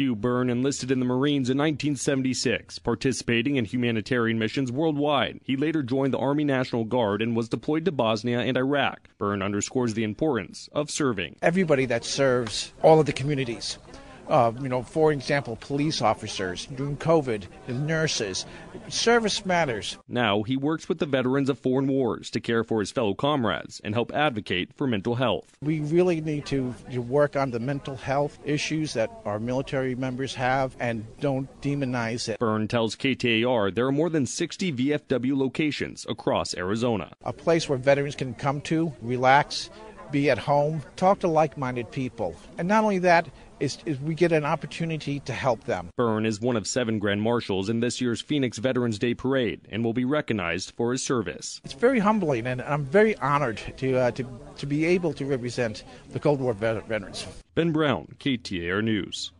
Hugues Byrne enlisted in the Marines in 1976, participating in humanitarian missions worldwide. He later joined the Army National Guard and was deployed to Bosnia and Iraq. Byrne underscores the importance of serving. Everybody that serves all of the communities uh, you know, for example, police officers during COVID, nurses. Service matters. Now he works with the veterans of foreign wars to care for his fellow comrades and help advocate for mental health. We really need to, to work on the mental health issues that our military members have and don't demonize it. Byrne tells KTAR there are more than 60 VFW locations across Arizona. A place where veterans can come to, relax, be at home, talk to like minded people. And not only that, is, is, we get an opportunity to help them. Byrne is one of seven Grand Marshals in this year's Phoenix Veterans Day Parade and will be recognized for his service. It's very humbling, and I'm very honored to, uh, to, to be able to represent the Cold War veterans. Ben Brown, KTAR News.